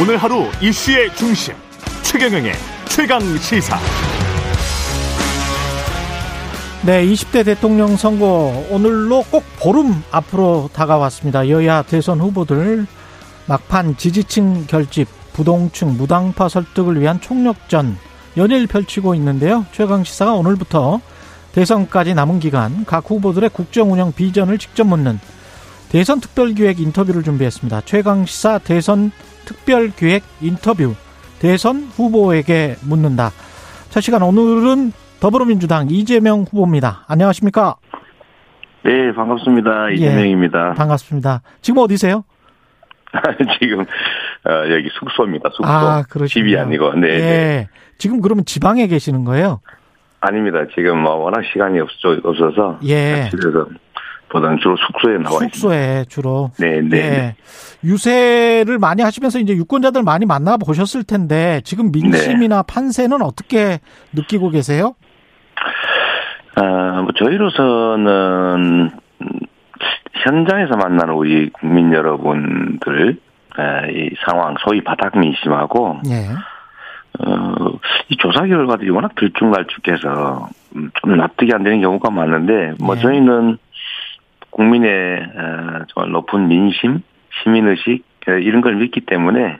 오늘 하루 이슈의 중심 최경영의 최강 시사. 네, 20대 대통령 선거 오늘로 꼭 보름 앞으로 다가왔습니다. 여야 대선 후보들 막판 지지층 결집, 부동층 무당파 설득을 위한 총력전 연일 펼치고 있는데요. 최강 시사가 오늘부터 대선까지 남은 기간 각 후보들의 국정 운영 비전을 직접 묻는 대선 특별기획 인터뷰를 준비했습니다. 최강 시사 대선 특별기획 인터뷰 대선 후보에게 묻는다. 첫 시간 오늘은 더불어민주당 이재명 후보입니다. 안녕하십니까? 네, 반갑습니다. 이재명입니다. 예, 반갑습니다. 지금 어디세요? 지금 어, 여기 숙소입니다. 숙소. 아. 집이 아니고. 네. 예. 네. 지금 그러면 지방에 계시는 거예요? 아닙니다. 지금 뭐 워낙 시간이 없어, 없어서 예. 집에서 보다는 주로 숙소에 나와 있습니다. 숙소에 주로. 네, 네. 예. 유세를 많이 하시면서 이제 유권자들 많이 만나 보셨을 텐데 지금 민심이나 네. 판세는 어떻게 느끼고 계세요? 아, 뭐 저희로서는 음, 현장에서 만나는 우리 국민 여러분들 아, 이 상황 소위 바닥 민심하고 예. 어, 이 조사 결과들이 워낙 들쭉날쭉해서 음, 좀 납득이 안 되는 경우가 많은데 뭐 예. 저희는 국민의 어, 정말 높은 민심, 시민의식 어, 이런 걸 믿기 때문에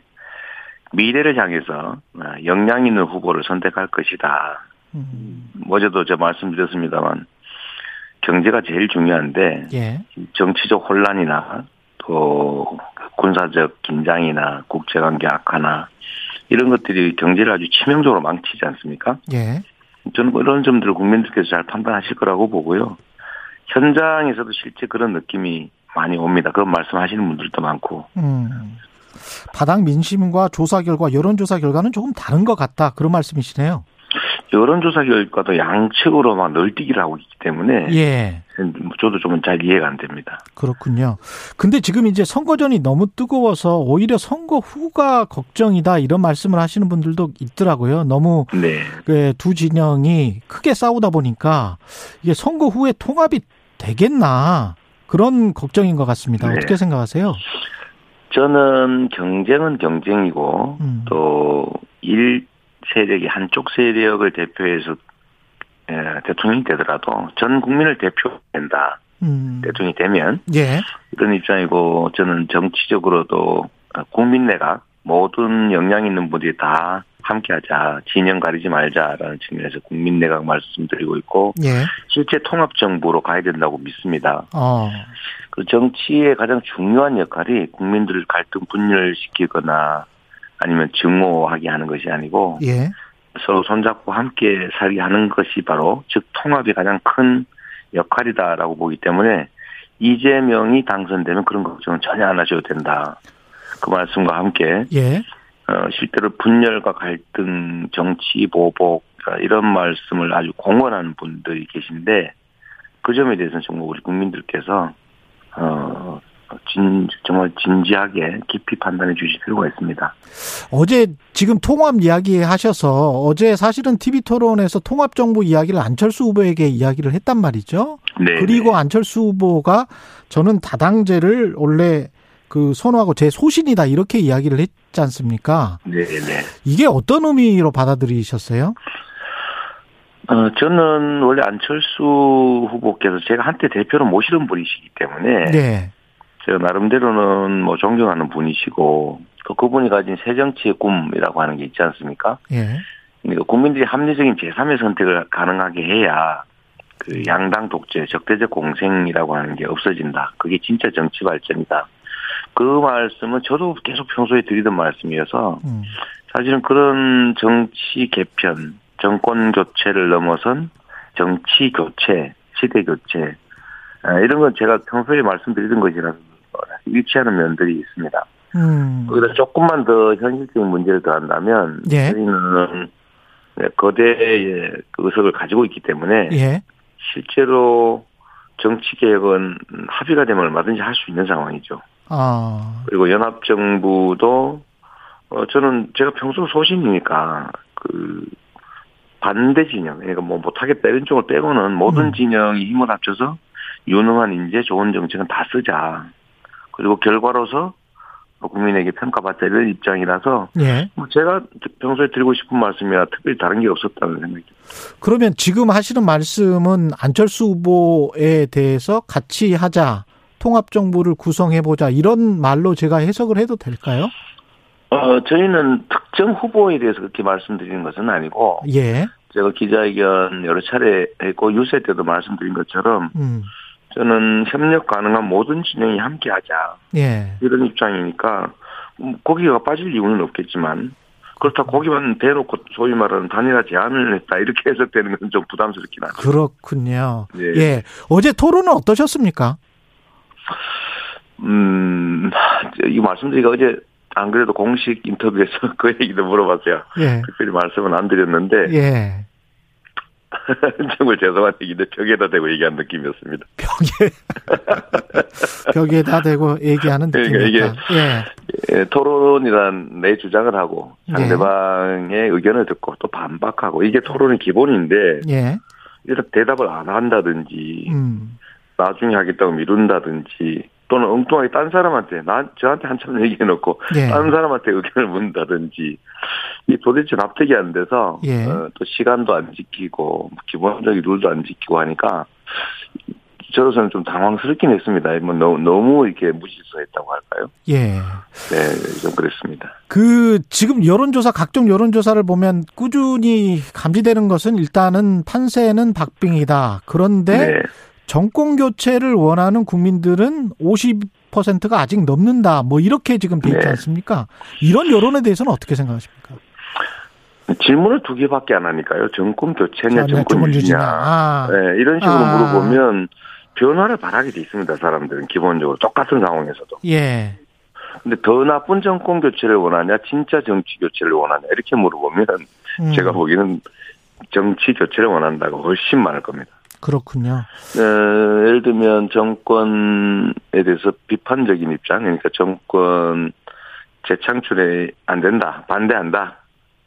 미래를 향해서 어, 역량 있는 후보를 선택할 것이다. 음, 어제도 제가 말씀드렸습니다만 경제가 제일 중요한데 예. 정치적 혼란이나 또 군사적 긴장이나 국제관계 악화나 이런 것들이 경제를 아주 치명적으로 망치지 않습니까? 예. 저는 뭐 이런 점들을 국민들께서 잘 판단하실 거라고 보고요. 현장에서도 실제 그런 느낌이 많이 옵니다. 그런 말씀하시는 분들도 많고. 음. 바닥 민심과 조사 결과, 여론조사 결과는 조금 다른 것 같다. 그런 말씀이시네요. 여론조사 결과도 양측으로 막 널뛰기를 하고 있기 때문에 예. 저도 좀 잘 이해가 안 됩니다. 그렇군요. 근데 지금 이제 선거전이 너무 뜨거워서 오히려 선거 후가 걱정이다 이런 말씀을 하시는 분들도 있더라고요. 너무 네. 그두 진영이 크게 싸우다 보니까 이게 선거 후에 통합이 되겠나 그런 걱정인 것 같습니다. 네. 어떻게 생각하세요? 저는 경쟁은 경쟁이고 음. 또일 세력이 한쪽 세력을 대표해서 에, 대통령이 되더라도 전 국민을 대표된다. 음. 대통령이 되면 예. 이런 입장이고 저는 정치적으로도 국민 내각 모든 역량 있는 분들이 다 함께하자 진영 가리지 말자라는 측면에서 국민 내각 말씀드리고 있고 예. 실제 통합 정부로 가야 된다고 믿습니다. 어. 그 정치의 가장 중요한 역할이 국민들을 갈등 분열시키거나 아니면 증오하게 하는 것이 아니고 예. 서로 손잡고 함께 살게 하는 것이 바로 즉 통합이 가장 큰 역할이다라고 보기 때문에 이재명이 당선되면 그런 걱정은 전혀 안 하셔도 된다. 그 말씀과 함께 예. 어, 실제로 분열과 갈등, 정치 보복 어, 이런 말씀을 아주 공언하는 분들이 계신데 그 점에 대해서는 정말 우리 국민들께서 어, 진, 정말 진지하게 깊이 판단해 주실 필요가 있습니다. 어제 지금 통합 이야기 하셔서 어제 사실은 TV 토론에서 통합 정부 이야기를 안철수 후보에게 이야기를 했단 말이죠. 네. 그리고 안철수 후보가 저는 다당제를 원래 그 선호하고 제 소신이다 이렇게 이야기를 했지 않습니까? 네, 네. 이게 어떤 의미로 받아들이셨어요? 어, 저는 원래 안철수 후보께서 제가 한때 대표로 모시던 분이시기 때문에 네. 제가 나름대로는 뭐 존경하는 분이시고 또 그분이 가진 새 정치의 꿈이라고 하는 게 있지 않습니까? 예. 그러니까 국민들이 합리적인 제3의 선택을 가능하게 해야 그 양당 독재, 적대적 공생이라고 하는 게 없어진다. 그게 진짜 정치 발전이다. 그 말씀은 저도 계속 평소에 드리던 말씀이어서 음. 사실은 그런 정치 개편, 정권 교체를 넘어선 정치 교체, 시대 교체 아, 이런 건 제가 평소에 말씀드리던 것이라서 일치하는 면들이 있습니다. 음. 거기다 조금만 더 현실적인 문제를 더한다면 예. 저희는 거대의 그 의석을 가지고 있기 때문에 예. 실제로 정치 개혁은 합의가 되면 얼마든지 할 수 있는 상황이죠. 아. 그리고 연합 정부도 어 저는 제가 평소 소신이니까 그 반대 진영 그러니까 뭐 못하겠다 이런 쪽을 빼고는 모든 음. 진영이 힘을 합쳐서 유능한 인재 좋은 정책은 다 쓰자. 그리고 결과로서 국민에게 평가받자 이런 입장이라서 예. 뭐 제가 평소에 드리고 싶은 말씀이나 특별히 다른 게 없었다는 생각이 듭니다. 그러면 지금 하시는 말씀은 안철수 후보에 대해서 같이 하자, 통합 정부를 구성해 보자 이런 말로 제가 해석을 해도 될까요? 어, 저희는 특정 후보에 대해서 그렇게 말씀드리는 것은 아니고 예. 제가 기자회견 여러 차례 했고 유세 때도 말씀드린 것처럼 음. 저는 협력 가능한 모든 진영이 함께 하자 예. 이런 입장이니까 음, 거기가 빠질 이유는 없겠지만 그렇다고 거기만 대놓고 소위 말하는 단일화 제안을 했다 이렇게 해석되는 건좀 부담스럽긴 하죠. 그렇군요. 예. 예. 어제 토론은 어떠셨습니까? 음, 이 말씀드리기가 어제 안 그래도 공식 인터뷰에서 그 얘기도 물어봤어요. 예. 특별히 말씀은 안 드렸는데 예. 정말 죄송한 얘기인데 벽에다 대고 얘기한 느낌이었습니다. 벽에 벽에다 대고 얘기하는 그러니까 느낌이다. 예. 예, 토론이란 내 주장을 하고 네. 상대방의 의견을 듣고 또 반박하고 이게 토론의 기본인데 예. 일단 대답을 안 한다든지 음. 나중에 하겠다고 미룬다든지 또는 엉뚱하게 딴 사람한테 나 저한테 한참 얘기해 놓고 예. 다른 사람한테 의견을 묻는다든지 이 도대체 납득이 안 돼서 예. 어, 또 시간도 안 지키고 기본적인 룰도 안 지키고 하니까 저로서는 좀 당황스럽긴 했습니다. 뭐 너무, 너무 이렇게 무질서했다고 할까요? 예. 네, 좀 그랬습니다. 그 지금 여론조사 각종 여론조사를 보면 꾸준히 감지되는 것은 일단은 판세는 박빙이다. 그런데 네. 정권 교체를 원하는 국민들은 50%가 아직 넘는다. 뭐 이렇게 지금 돼 있지 네. 않습니까? 이런 여론에 대해서는 어떻게 생각하십니까? 질문을 두 개밖에 안 하니까요. 정권 교체냐, 아니야, 정권 유지냐. 아, 네, 이런 식으로 아. 물어보면 변화를 바라게 돼 있습니다. 사람들은 기본적으로 똑같은 상황에서도. 예. 근데 더 나쁜 정권 교체를 원하냐, 진짜 정치 교체를 원하냐 이렇게 물어보면 음, 제가 보기에는 정치 교체를 원한다고 훨씬 많을 겁니다. 그렇군요. 어, 예를 들면 정권에 대해서 비판적인 입장, 그러니까 정권 재창출에 안 된다, 반대한다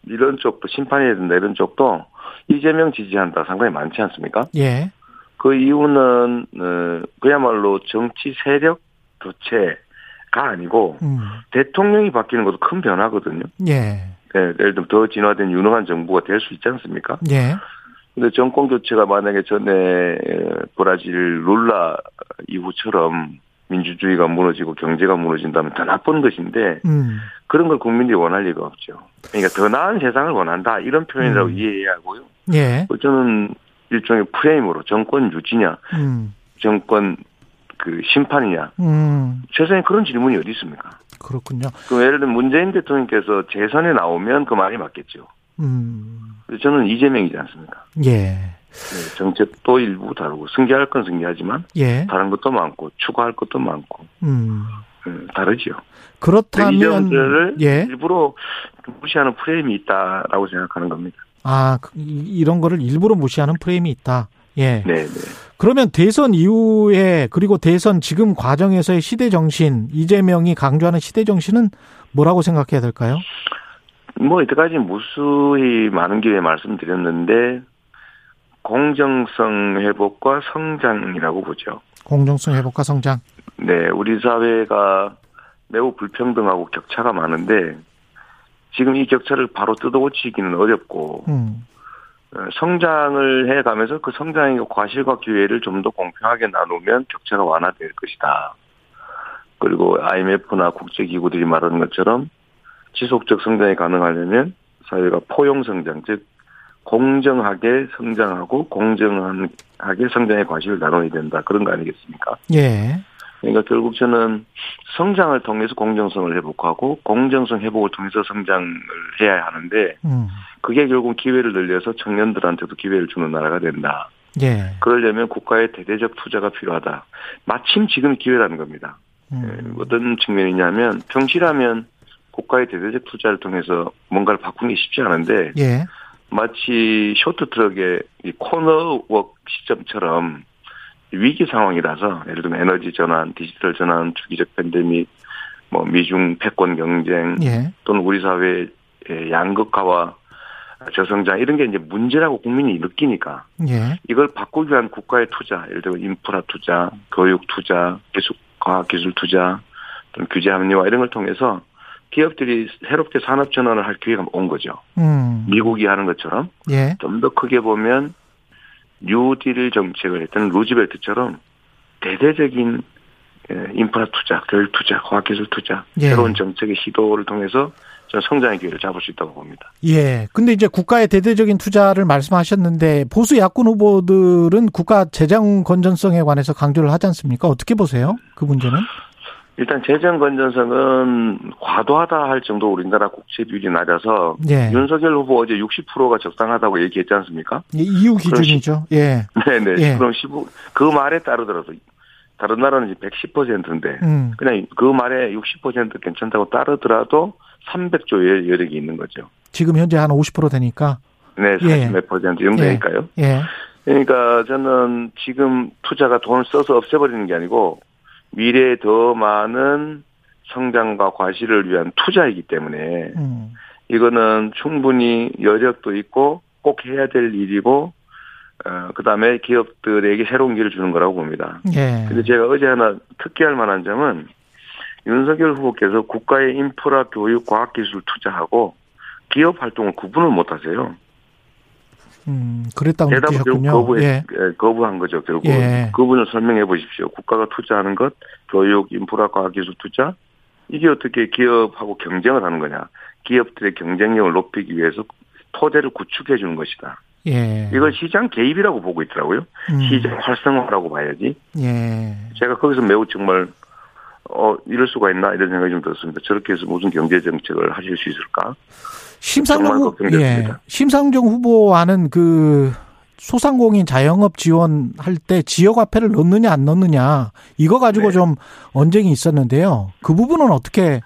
이런 쪽도 심판해야 된다 이런 쪽도 이재명 지지한다 상당히 많지 않습니까? 예. 그 이유는 어, 그야말로 정치 세력 교체가 아니고 음. 대통령이 바뀌는 것도 큰 변화거든요. 예. 예, 예를 들면 더 진화된 유능한 정부가 될 수 있지 않습니까? 예. 근데 정권 교체가 만약에 전에 에, 브라질 룰라 이후처럼 민주주의가 무너지고 경제가 무너진다면 더 나쁜 것인데 음. 그런 걸 국민들이 원할 리가 없죠. 그러니까 더 나은 세상을 원한다 이런 표현이라고 음. 이해해야 하고요. 예. 저는 일종의 프레임으로 정권 유지냐, 음. 정권 그 심판이냐, 음. 세상에 그런 질문이 어디 있습니까? 그렇군요. 그럼 예를 들면 문재인 대통령께서 재선에 나오면 그 말이 맞겠죠. 음. 저는 이재명이지 않습니까? 예. 네, 정책도 일부 다르고 승계할 건 승계하지만 예. 다른 것도 많고 추가할 것도 많고 음. 음, 다르죠. 이 그렇다면 점들을 예. 일부러 무시하는 프레임이 있다라고 생각하는 겁니다. 아, 그, 이- 이런 거를 일부러 무시하는 프레임이 있다. 예. 네, 네. 그러면 대선 이후에 그리고 대선 지금 과정에서의 시대 정신 이재명이 강조하는 시대 정신은 뭐라고 생각해야 될까요? 뭐 이때까지 무수히 많은 기회에 말씀드렸는데 공정성 회복과 성장이라고 보죠. 공정성 회복과 성장. 네, 우리 사회가 매우 불평등하고 격차가 많은데 지금 이 격차를 바로 뜯어고치기는 어렵고 음. 어, 성장을 해가면서 그 성장의 과실과 기회를 좀 더 공평하게 나누면 격차가 완화될 것이다. 그리고 IMF나 국제기구들이 말하는 것처럼 지속적 성장이 가능하려면 사회가 포용 성장, 즉 공정하게 성장하고 공정하게 성장의 과실을 나눠야 된다. 그런 거 아니겠습니까? 예. 그러니까 결국 저는 성장을 통해서 공정성을 회복하고 공정성 회복을 통해서 성장을 해야 하는데 음. 그게 결국 기회를 늘려서 청년들한테도 기회를 주는 나라가 된다. 예. 그러려면 국가의 대대적 투자가 필요하다. 마침 지금 기회라는 겁니다. 음. 예, 어떤 측면이냐면 평시라면 국가의 대대적 투자를 통해서 뭔가를 바꾸는 게 쉽지 않은데 예. 마치 쇼트 트럭의 이 코너웍 시점처럼 위기 상황이라서 예를 들면 에너지 전환, 디지털 전환, 주기적 팬데믹, 뭐 미중 패권 경쟁 예. 또는 우리 사회의 양극화와 저성장 이런 게 이제 문제라고 국민이 느끼니까 예. 이걸 바꾸기 위한 국가의 투자, 예를 들면 인프라 투자, 교육 투자, 기술 과학 기술 투자, 규제 합리화 이런 걸 통해서 기업들이 새롭게 산업 전환을 할 기회가 온 거죠. 음. 미국이 하는 것처럼 예. 좀더 크게 보면 뉴딜 정책을 했던 루즈벨트처럼 대대적인 예, 인프라 투자, 교육 투자, 과학기술 투자, 예. 새로운 정책의 시도를 통해서 저는 성장의 기회를 잡을 수 있다고 봅니다. 예. 근데 이제 국가의 대대적인 투자를 말씀하셨는데 보수 야권 후보들은 국가 재정 건전성에 관해서 강조를 하지 않습니까? 어떻게 보세요? 그 문제는? 일단 재정 건전성은 과도하다 할 정도 우리나라 국채 비율이 낮아서 예. 윤석열 후보 어제 60%가 적당하다고 얘기했지 않습니까? 예, 이유 기준이죠. 예. 네네. 예. 그럼 15, 그 말에 따르더라도 다른 나라는 이제 110%인데 음. 그냥 그 말에 60% 괜찮다고 따르더라도 300조의 여력이 있는 거죠. 지금 현재 한 50% 되니까. 네, 예. 40몇 퍼센트 정도 되니까요. 예. 그러니까 저는 지금 투자가 돈을 써서 없애버리는 게 아니고 미래에 더 많은 성장과 과실을 위한 투자이기 때문에 음. 이거는 충분히 여력도 있고 꼭 해야 될 일이고 어, 그다음에 기업들에게 새로운 길을 주는 거라고 봅니다. 예. 근데 제가 어제 하나 특기할 만한 점은 윤석열 후보께서 국가의 인프라, 교육, 과학기술 투자하고 기업 활동을 구분을 못 하세요. 음, 그랬다고 느끼셨군요. 거부해, 예. 예, 거부한 거죠, 결국. 예. 그분을 설명해 보십시오. 국가가 투자하는 것, 교육, 인프라, 과학기술 투자, 이게 어떻게 기업하고 경쟁을 하는 거냐. 기업들의 경쟁력을 높이기 위해서 토대를 구축해 주는 것이다. 예. 이걸 시장 개입이라고 보고 있더라고요. 음. 시장 활성화라고 봐야지. 예. 제가 거기서 매우 정말 어 이럴 수가 있나 이런 생각이 좀 들었습니다. 저렇게 해서 무슨 경제 정책을 하실 수 있을까? 심상정 예. 심상정 후보와는 그 소상공인 자영업 지원할 때 지역 화폐를 넣느냐 안 넣느냐 이거 가지고 네. 좀 언쟁이 있었는데요. 그 부분은 어떻게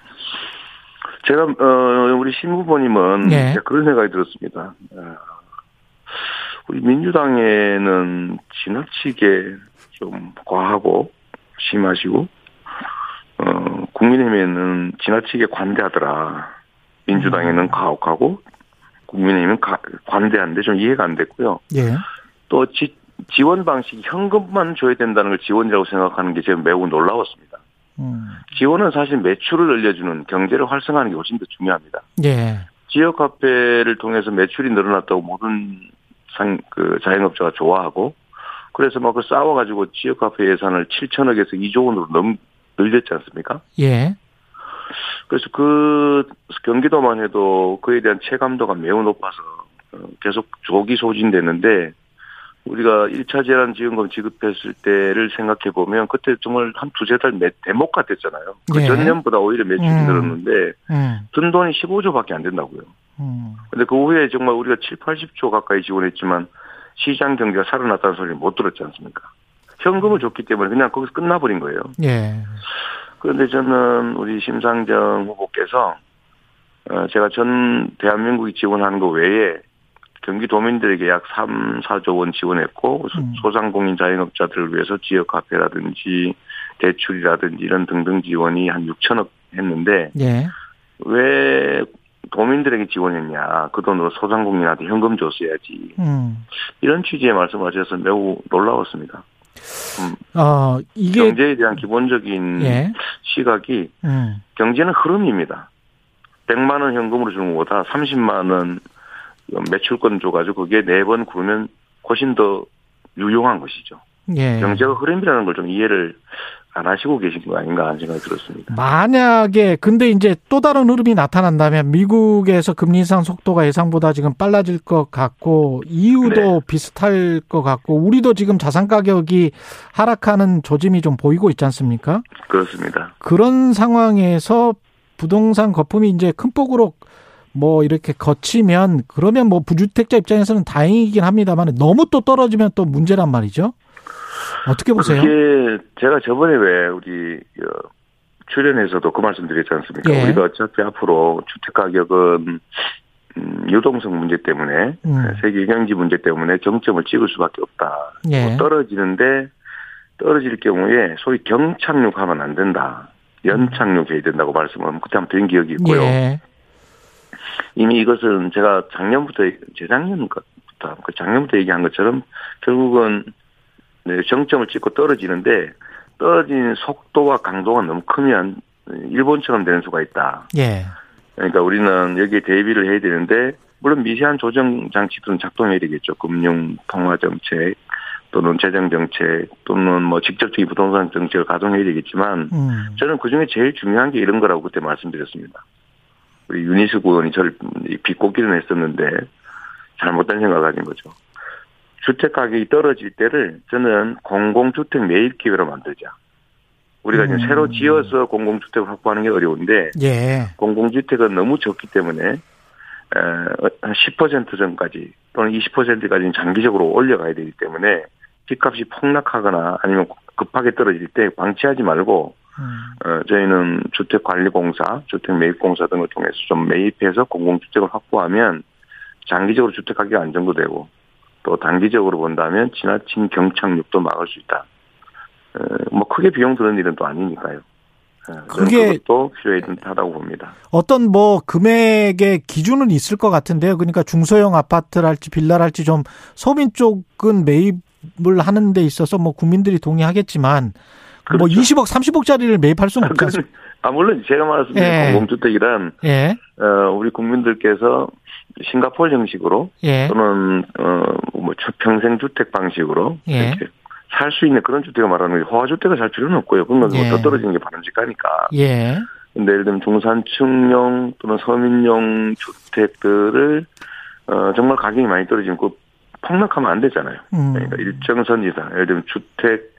제가 어 우리 심 후보님은 예. 제가 그런 생각이 들었습니다. 어, 우리 민주당에는 지나치게 좀 과하고 심하시고 어 국민의힘에는 지나치게 관대하더라. 민주당에는 가혹하고 국민의힘은 가- 관대한데 좀 이해가 안 됐고요. 예. 또 지, 지원 방식이 현금만 줘야 된다는 걸 지원이라고 생각하는 게 제가 매우 놀라웠습니다. 음. 지원은 사실 매출을 늘려주는 경제를 활성화하는 게 훨씬 더 중요합니다. 예. 지역 화폐를 통해서 매출이 늘어났다고 모든 상, 그 자영업자가 좋아하고 그래서 막 그 싸워가지고 지역 화폐 예산을 7천억에서 2조 원으로 넘, 늘렸지 않습니까? 예. 그래서 그 경기도만 해도 그에 대한 체감도가 매우 높아서 어, 계속 조기 소진됐는데 우리가 1차 재난지원금 지급했을 때를 생각해 보면 그때 정말 한 두세 달 매- 대목 같았잖아요. 그 예. 전년보다 오히려 매출이 음. 늘었는데 음. 든 돈이 15조밖에 안 된다고요. 음. 근데 그 후에 정말 우리가 7, 80조 가까이 지원했지만 시장 경제가 살아났다는 소리를 못 들었지 않습니까? 현금을 줬기 때문에 그냥 거기서 끝나버린 거예요. 예. 그런데 저는 우리 심상정 후보께서 어, 제가 전 대한민국이 지원하는 거 외에 경기도민들에게 약 3, 4조 원 지원했고 소- 음. 소상공인 자영업자들을 위해서 지역화폐라든지 대출이라든지 이런 등등 지원이 한 6천억 했는데 예. 왜 도민들에게 지원했냐 그 돈으로 소상공인한테 현금 줬어야지 음. 이런 취지의 말씀하셔서 매우 놀라웠습니다. 어, 이게 경제에 대한 기본적인 예. 시각이 음. 경제는 흐름입니다. 100만 원 현금으로 주는 것보다 30만 원 매출권 줘가지고 그게 네 번 구르면 훨씬 더 유용한 것이죠. 예. 경제가 흐름이라는 걸 좀 이해를 안 하시고 계신 거 아닌가 하는 생각이 들었습니다. 만약에 근데 이제 또 다른 흐름이 나타난다면 미국에서 금리 인상 속도가 예상보다 지금 빨라질 것 같고 이유도 네. 비슷할 것 같고 우리도 지금 자산 가격이 하락하는 조짐이 좀 보이고 있지 않습니까? 그렇습니다. 그런 상황에서 부동산 거품이 이제 큰 폭으로 뭐 이렇게 거치면 그러면 뭐 부주택자 입장에서는 다행이긴 합니다만 너무 또 떨어지면 또 문제란 말이죠. 어떻게 보세요? 그게 제가 저번에 왜 우리 어, 출연에서도 그 말씀 드렸지 않습니까? 예. 우리가 어차피 앞으로 주택 가격은 음, 유동성 문제 때문에 음. 세계 경제 문제 때문에 정점을 찍을 수밖에 없다. 예. 뭐 떨어지는데 떨어질 경우에 소위 경착륙하면 안 된다. 연착륙해야 된다고 말씀을 그때 한번 드린 기억이 있고요. 예. 이미 이것은 제가 작년부터 재작년부터 그 작년부터 얘기한 것처럼 결국은 네, 정점을 찍고 떨어지는데 떨어지는 속도와 강도가 너무 크면 일본처럼 되는 수가 있다. 예. 그러니까 우리는 여기에 대비를 해야 되는데 물론 미세한 조정 장치들은 작동해야 되겠죠. 금융 통화 정책 또는 재정 정책 또는 뭐 직접적인 부동산 정책을 가동해야 되겠지만 음. 저는 그 중에 제일 중요한 게 이런 거라고 그때 말씀드렸습니다. 우리 유니스 의원이 저를 비꼬기는 했었는데 잘못된 생각을 가진 거죠. 주택 가격이 떨어질 때를 저는 공공주택 매입 기회로 만들자. 우리가 지금 음. 새로 지어서 공공주택을 확보하는 게 어려운데 예. 공공주택은 너무 적기 때문에 한 10% 전까지 또는 20%까지는 장기적으로 올려가야 되기 때문에 집값이 폭락하거나 아니면 급하게 떨어질 때 방치하지 말고 음. 어, 저희는 주택관리공사, 주택매입공사 등을 통해서 좀 매입해서 공공주택을 확보하면 장기적으로 주택 가격 안정도 되고 또 단기적으로 본다면 지나친 경착륙도 막을 수 있다. 어, 뭐 크게 비용 드는 일은 또 아니니까요. 어, 저는 그게- 그것도 필요하다고 봅니다. 어떤 뭐 금액의 기준은 있을 것 같은데요. 그러니까 중소형 아파트랄지 빌라랄지 좀 소민 쪽은 매입을 하는 데 있어서 뭐 국민들이 동의하겠지만 뭐 그렇죠. 20억, 30억짜리를 매입할 수는 없지 않습니까? 아 물론 제가 말씀드린 예. 공공주택이란 예. 어, 우리 국민들께서 싱가포르 형식으로 예. 또는 어뭐 평생 주택 방식으로 예. 이렇게 살 수 있는 그런 주택을 말하는 거죠. 호화 주택을 살 필요는 없고요. 그건 예. 뭐더 떨어지는 게 바람직하니까. 예. 근데 예를 들면 중산층용 또는 서민용 주택들을 어 정말 가격이 많이 떨어지면 그 폭락하면 안 되잖아요. 음. 그러니까 일정 선 이상 예를 들면 주택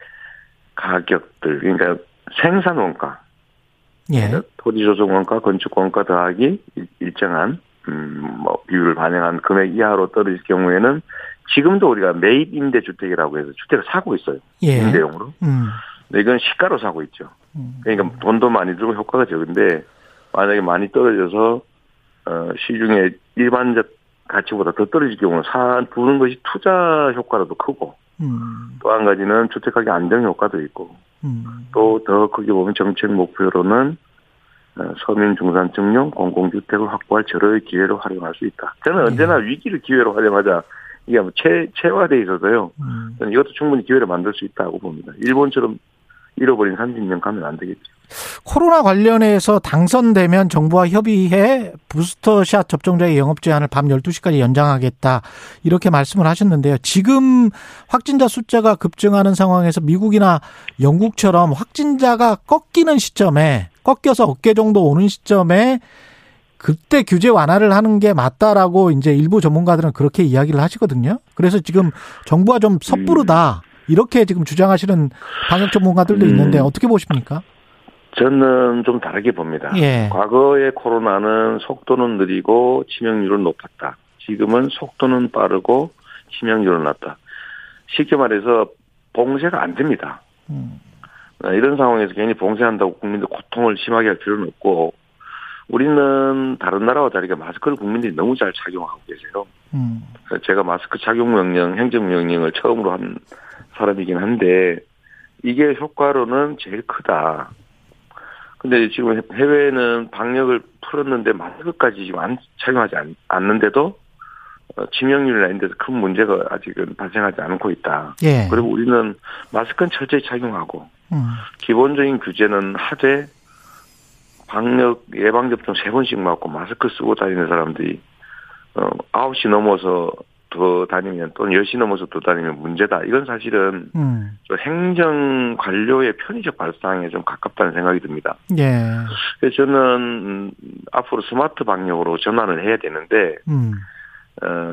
가격들 그러니까 생산 원가 예. 토지 조성 원가, 건축 원가 더하기 일- 일정한 음뭐 비율을 반영한 금액 이하로 떨어질 경우에는 지금도 우리가 매입 임대 주택이라고 해서 주택을 사고 있어요. 예. 임대용으로. 음. 근데 이건 시가로 사고 있죠. 음. 그러니까 돈도 많이 들고 효과가 적은데 만약에 많이 떨어져서 어 시중에 일반적 가치보다 더 떨어질 경우는 사 두는 것이 투자 효과도 크고 음. 또한 가지는 주택 가격 안정 효과도 있고 음. 또더 크게 보면 정책 목표로는 어, 서민 중산층용 공공주택을 확보할 절호의 기회로 활용할 수 있다. 저는 예. 언제나 위기를 기회로 활용하자. 이게 뭐 체, 체화돼 있어서요. 음. 저는 이것도 충분히 기회를 만들 수 있다고 봅니다. 일본처럼 잃어버린 30년 가면 안 되겠죠. 코로나 관련해서 당선되면 정부와 협의해 부스터샷 접종자의 영업 제한을 밤 12시까지 연장하겠다. 이렇게 말씀을 하셨는데요. 지금 확진자 숫자가 급증하는 상황에서 미국이나 영국처럼 확진자가 꺾이는 시점에 꺾여서 어깨 정도 오는 시점에 그때 규제 완화를 하는 게 맞다라고 이제 일부 전문가들은 그렇게 이야기를 하시거든요. 그래서 지금 정부가 좀 섣부르다. 이렇게 지금 주장하시는 방역 전문가들도 음. 있는데 어떻게 보십니까? 저는 좀 다르게 봅니다. 예. 과거의 코로나는 속도는 느리고 치명률은 높았다. 지금은 속도는 빠르고 치명률은 낮다. 쉽게 말해서 봉쇄가 안 됩니다. 음. 어, 이런 상황에서 괜히 봉쇄한다고 국민들 고통을 심하게 할 필요는 없고 우리는 다른 나라와 다르게 마스크를 국민들이 너무 잘 착용하고 계세요. 음. 제가 마스크 착용 명령, 행정 명령을 처음으로 한 사람이긴 한데 이게 효과로는 제일 크다. 근데 지금 해외는 방역을 풀었는데 마스크까지 지금 안 착용하지 않, 않는데도 어, 치명률이나 이런 데서 큰 문제가 아직은 발생하지 않고 있다. 예. 그리고 우리는 마스크는 철저히 착용하고 음. 기본적인 규제는 하되 방역 예방 접종 세 번씩 맞고 마스크 쓰고 다니는 사람들이 어 9시 넘어서 더 다니면 또는 10시 넘어서 더 다니면 문제다. 이건 사실은 음. 좀 행정 관료의 편의적 발상에 좀 가깝다는 생각이 듭니다. 예. 그래서 저는 음, 앞으로 스마트 방역으로 전환을 해야 되는데 음. 어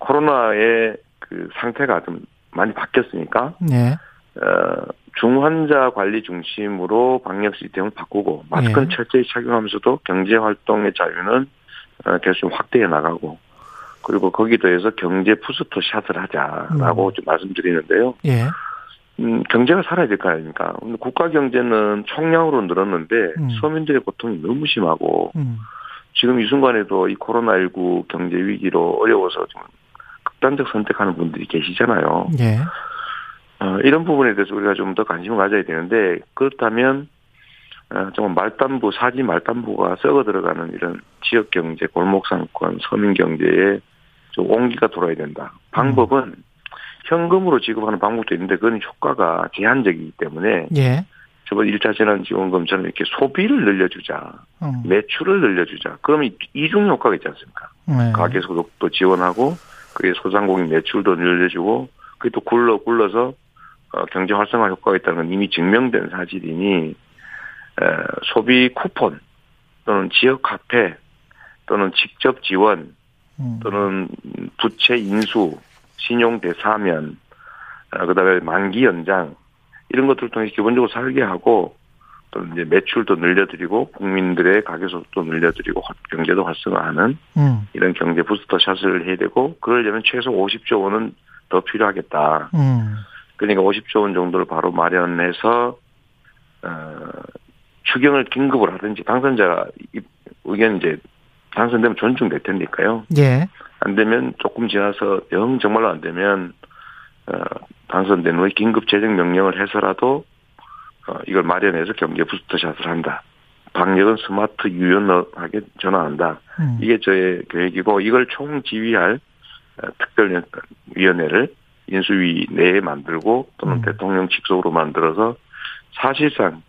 코로나의 그 상태가 좀 많이 바뀌었으니까 예. 어, 중환자 관리 중심으로 방역 시스템을 바꾸고 마스크는 예. 철저히 착용하면서도 경제 활동의 자유는 어, 계속 좀 확대해 나가고 그리고 거기에 더해서 경제 부스터 샷을 하자라고 음. 좀 말씀드리는데요. 예. 음, 경제가 살아야 될 거 아닙니까? 국가 경제는 총량으로 늘었는데 음. 서민들의 고통이 너무 심하고 음. 지금 이 순간에도 이 코로나19 경제 위기로 어려워서 좀 극단적 선택하는 분들이 계시잖아요. 예. 어, 이런 부분에 대해서 우리가 좀 더 관심을 가져야 되는데 그렇다면 어, 정말 말단부 사지 말단부가 썩어 들어가는 이런 지역 경제, 골목 상권, 서민 경제에 좀 온기가 돌아야 된다. 방법은 현금으로 지급하는 방법도 있는데 그건 효과가 제한적이기 때문에 예. 저번 1차 재난지원금처럼 이렇게 소비를 늘려주자. 음. 매출을 늘려주자. 그러면 이중 효과가 있지 않습니까? 네. 가계 소득도 지원하고 그게 소상공인 매출도 늘려주고 그게 또 굴러 굴러서 어, 경제 활성화 효과가 있다는 건 이미 증명된 사실이니 에, 소비 쿠폰 또는 지역 카페 또는 직접 지원 음. 또는 부채 인수 신용 대사면 어, 그다음에 만기 연장 이런 것들을 통해 기본적으로 살게 하고 또 이제 매출도 늘려드리고 국민들의 가계 소득도 늘려드리고 활- 경제도 활성화하는 음. 이런 경제 부스터 샷을 해야 되고 그러려면 최소 50조 원은 더 필요하겠다. 음. 그러니까 50조 원 정도를 바로 마련해서 어, 추경을 긴급을 하든지 당선자가 이- 의견 이제 당선되면 존중될 테니까요. 예. 안 되면 조금 지나서 영 정말로 안 되면 어, 당선된 후에 긴급 재정 명령을 해서라도 어, 이걸 마련해서 경제 부스터샷을 한다. 방역은 스마트 유연하게 전환한다. 음. 이게 저의 계획이고 이걸 총지휘할 어, 특별위원회를 인수위 내에 만들고 또는 음. 대통령 직속으로 만들어서 사실상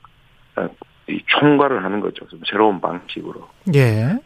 어, 이 총괄을 하는 거죠. 좀 새로운 방식으로. 예. 네네.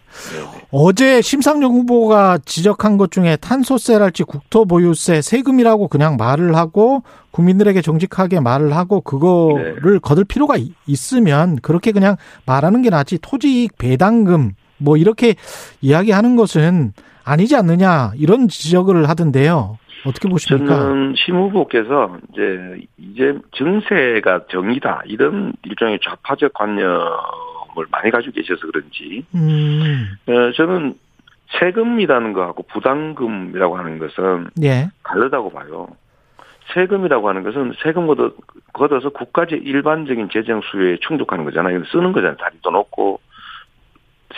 어제 심상정 후보가 지적한 것 중에 탄소세랄지 국토보유세 세금이라고 그냥 말을 하고 국민들에게 정직하게 말을 하고 그거를 거둘 필요가 이- 있으면 그렇게 그냥 말하는 게 낫지 토지이익 배당금 뭐 이렇게 이야기하는 것은 아니지 않느냐 이런 지적을 하던데요. 어떻게 보십니까? 저는 심 후보께서 이제 이제 증세가 정의다 이런 일종의 좌파적 관념을 많이 가지고 계셔서 그런지 음, 어, 저는 세금이라는 거하고 부담금이라고 하는 것은 예, 다르다고 봐요. 세금이라고 하는 것은 세금 걷어, 걷어서 국가적 일반적인 재정 수요에 충족하는 거잖아요. 쓰는 거잖아요. 다리도 높고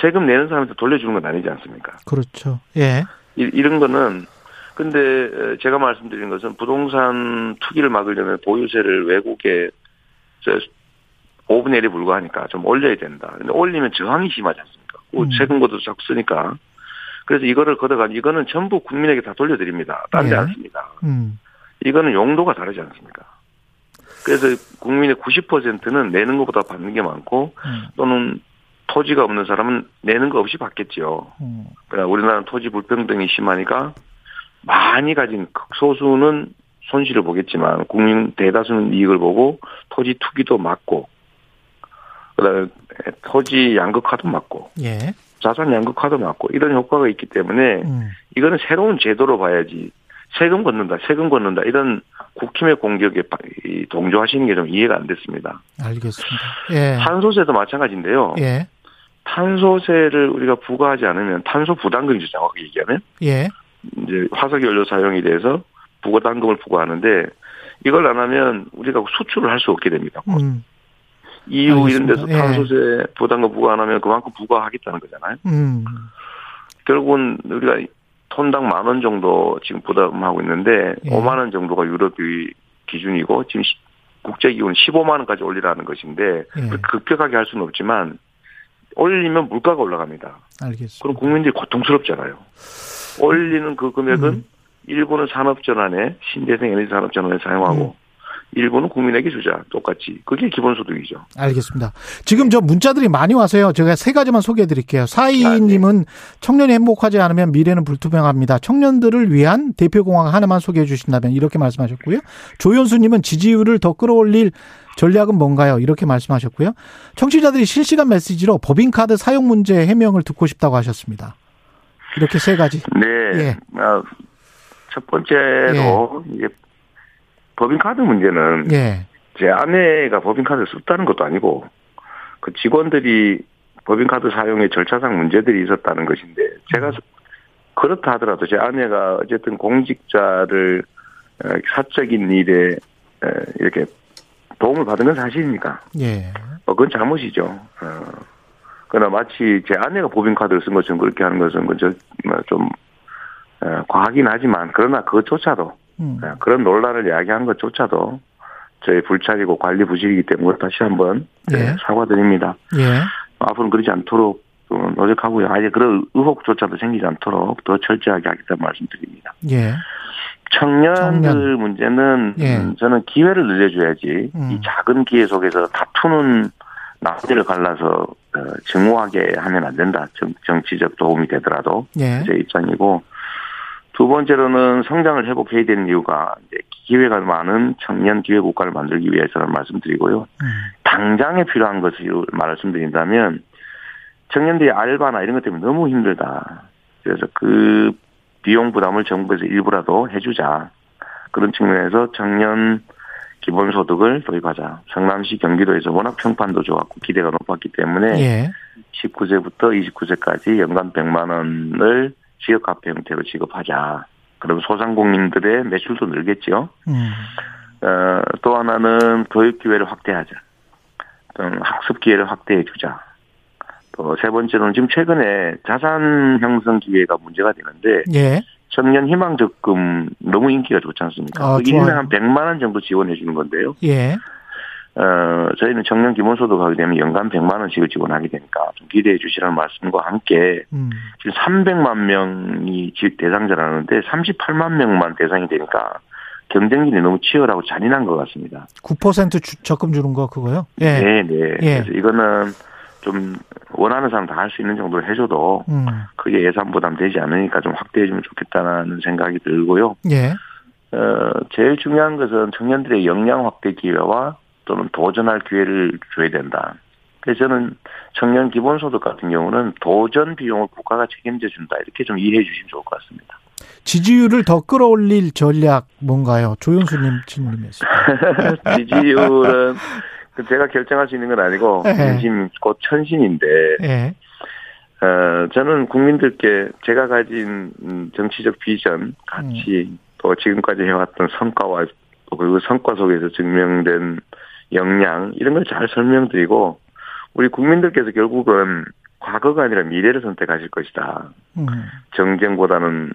세금 내는 사람한테 돌려주는 건 아니지 않습니까? 그렇죠. 예, 이, 이런 거는 근데 에, 제가 말씀드린 것은 부동산 투기를 막으려면 보유세를 외국에 저 5분의 1에 불과하니까 좀 올려야 된다. 근데 올리면 저항이 심하지 않습니까? 그 음. 세금고도 쓰니까. 그래서 이거를 걷어가 이거는 전부 국민에게 다 돌려드립니다. 딴데 예. 안 씁니다. 음, 이거는 용도가 다르지 않습니까? 그래서 국민의 90%는 내는 것보다 받는 게 많고 음, 또는 토지가 없는 사람은 내는 거 없이 받겠지요. 음, 그러나 우리나라는 토지 불평등이 심하니까 많이 가진 극소수는 손실을 보겠지만 국민 대다수는 이익을 보고 토지 투기도 막고 그다음에 토지 양극화도 막고 예, 자산 양극화도 막고 이런 효과가 있기 때문에 음, 이거는 새로운 제도로 봐야지 세금 걷는다 세금 걷는다 이런 국힘의 공격에 동조하시는 게 좀 이해가 안 됐습니다. 알겠습니다. 예, 탄소세도 마찬가지인데요. 예, 탄소세를 우리가 부과하지 않으면 탄소 부담금이죠 정확하게 얘기하면 예, 이제 화석 연료 사용에 대해서 부과당금을 부과하는데 이걸 안 하면 우리가 수출을 할 수 없게 됩니다. 음, EU 이런 데서. 예. 탄소세 부담금 부과 안 하면 그만큼 부과하겠다는 거잖아요. 음, 결국은 우리가 톤당 만 원 정도 지금 부담하고 있는데 예. 5만 원 정도가 유럽이 기준이고 지금 시- 국제기구는 15만 원까지 올리라는 것인데 예. 급격하게 할 수는 없지만 올리면 물가가 올라갑니다. 알겠습니다. 그럼 국민들이 고통스럽잖아요. 올리는 그 금액은 음. 일부는 산업전환에 신재생 에너지 산업전환에 사용하고 일부는 국민에게 주자 똑같이 그게 기본소득이죠. 알겠습니다. 지금 저 문자들이 많이 와서요. 제가 세 가지만 소개해 드릴게요. 아, 사이님은 청년이 행복하지 않으면 미래는 불투명합니다. 청년들을 위한 대표공항 하나만 소개해 주신다면 이렇게 말씀하셨고요. 조현수님은 지지율을 더 끌어올릴 전략은 뭔가요? 이렇게 말씀하셨고요. 청취자들이 실시간 메시지로 법인카드 사용 문제 해명을 듣고 싶다고 하셨습니다. 이렇게 세 가지. 네. 예. 아, 첫 번째로 이게 법인카드 문제는 예. 제 아내가 법인카드를 썼다는 것도 아니고 그 직원들이 법인카드 사용에 절차상 문제들이 있었다는 것인데 제가 그렇다 하더라도 제 아내가 어쨌든 공직자를 어, 사적인 일에 어, 이렇게 도움을 받은 건 사실이니까 예. 어, 그건 잘못이죠. 어. 그러나 마치 제 아내가 법인카드를 쓴 것처럼 그렇게 하는 것은 그좀 어, 과하긴 하지만 그러나 그것조차도 음. 어, 그런 논란을 이야기한 것조차도 저희 불찰이고 관리 부실이기 때문에 다시 한번 예. 네, 사과드립니다. 예. 앞으로는 그러지 않도록 좀 노력하고요. 아예 그런 의혹조차도 생기지 않도록 더 철저하게 하겠다는 말씀드립니다. 예. 청년들 청년. 문제는 예. 음, 저는 기회를 늘려줘야지 음. 이 작은 기회 속에서 다투는 나머지를 갈라서 어, 증오하게 하면 안 된다. 정, 정치적 도움이 되더라도 예. 제 입장이고 두 번째로는 성장을 회복해야 되는 이유가 이제 기회가 많은 청년 기회 국가를 만들기 위해서는 말씀드리고요. 음. 당장에 필요한 것을 말씀드린다면 청년들이 알바나 이런 것 때문에 너무 힘들다. 그래서 그 비용 부담을 정부에서 일부라도 해주자. 그런 측면에서 청년 기본소득을 도입하자. 성남시 경기도에서 워낙 평판도 좋았고 기대가 높았기 때문에 예. 19세부터 29세까지 연간 100만 원을 지역 카페 형태로 지급하자. 그럼 소상공인들의 매출도 늘겠죠. 음. 어, 또 하나는 교육 기회를 확대하자. 또 학습 기회를 확대해 주자. 또 세 번째로는 지금 최근에 자산 형성 기회가 문제가 되는데 예. 청년 희망 적금 너무 인기가 좋지 않습니까? 아, 그 1년에 좋아요. 한 100만 원 정도 지원해 주는 건데요. 예. 어, 저희는 청년 기본소득 하게 되면 연간 100만 원씩을 지원하게 되니까 좀 기대해 주시라는 말씀과 함께 음. 지금 300만 명이 지- 대상자라는데 38만 명만 대상이 되니까 경쟁률이 너무 치열하고 잔인한 것 같습니다. 9% 주, 적금 주는 거 그거요? 예. 네, 네. 예. 그래서 이거는 좀 원하는 사람 다 할 수 있는 정도로 해줘도 음. 크게 예산 부담 되지 않으니까 좀 확대해주면 좋겠다는 생각이 들고요. 예. 어, 제일 중요한 것은 청년들의 역량 확대 기회와 또는 도전할 기회를 줘야 된다. 그래서 저는 청년 기본소득 같은 경우는 도전 비용을 국가가 책임져 준다. 이렇게 좀 이해해 주시면 좋을 것 같습니다. 지지율을 더 끌어올릴 전략 뭔가요? 조윤수님 질문이었습니다. 지지율은 그 제가 결정할 수 있는 건 아니고 네. 민심 곧 천신인데 예. 어, 저는 국민들께 제가 가진 음, 정치적 비전, 가치, 음. 또 지금까지 해왔던 성과와 또그 성과 속에서 증명된 역량 이런 걸 잘 설명드리고 우리 국민들께서 결국은 과거가 아니라 미래를 선택하실 것이다. 음. 정쟁보다는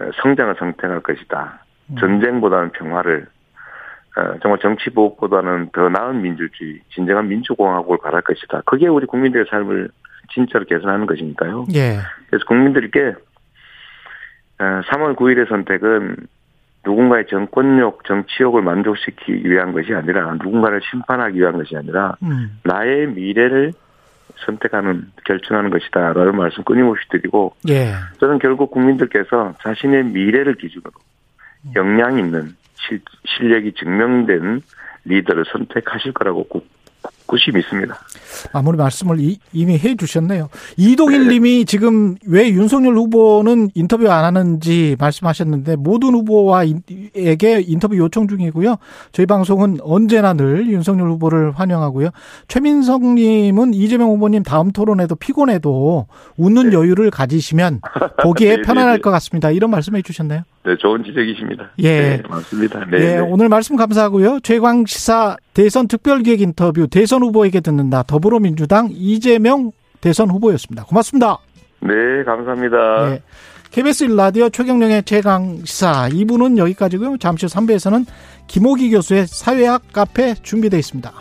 어, 성장을 선택할 것이다. 음. 전쟁보다는 평화를 어, 정말 정치 보복보다는 더 나은 민주주의, 진정한 민주공화국을 바랄 것이다. 그게 우리 국민들의 삶을 진짜로 개선하는 것이니까요. 예. 그래서 국민들께 3월 9일의 선택은 누군가의 정권욕, 정치욕을 만족시키기 위한 것이 아니라 누군가를 심판하기 위한 것이 아니라 음. 나의 미래를 선택하는 결정하는 것이다라는 말씀 끊임없이 드리고 예. 저는 결국 국민들께서 자신의 미래를 기준으로 역량 있는 실, 실력이 증명된 리더를 선택하실 거라고 꾸, 굳이 믿습니다. 마무리 말씀을 이, 이미 해 주셨네요. 이동일 님이 지금 왜 윤석열 후보는 인터뷰 안 하는지 말씀하셨는데 모든 후보와에게 인터뷰 요청 중이고요. 저희 방송은 언제나 늘 윤석열 후보를 환영하고요. 최민석 님은 이재명 후보님 다음 토론에도 피곤해도 웃는 여유를 가지시면 보기에 네, 편안할 네, 것 같습니다. 이런 말씀해 주셨네요. 네, 좋은 지적이십니다. 예. 네, 맞습니다. 네, 예, 네. 오늘 말씀 감사하고요. 최광 시사 대선 특별기획 인터뷰 대선 후보에게 듣는다. 더불어민주당 이재명 대선 후보였습니다. 고맙습니다. 네, 감사합니다. 예. KBS 1라디오 최경령의 최강 시사 2부는 여기까지고요. 잠시 후 3부에서는 김호기 교수의 사회학 카페 준비되어 있습니다.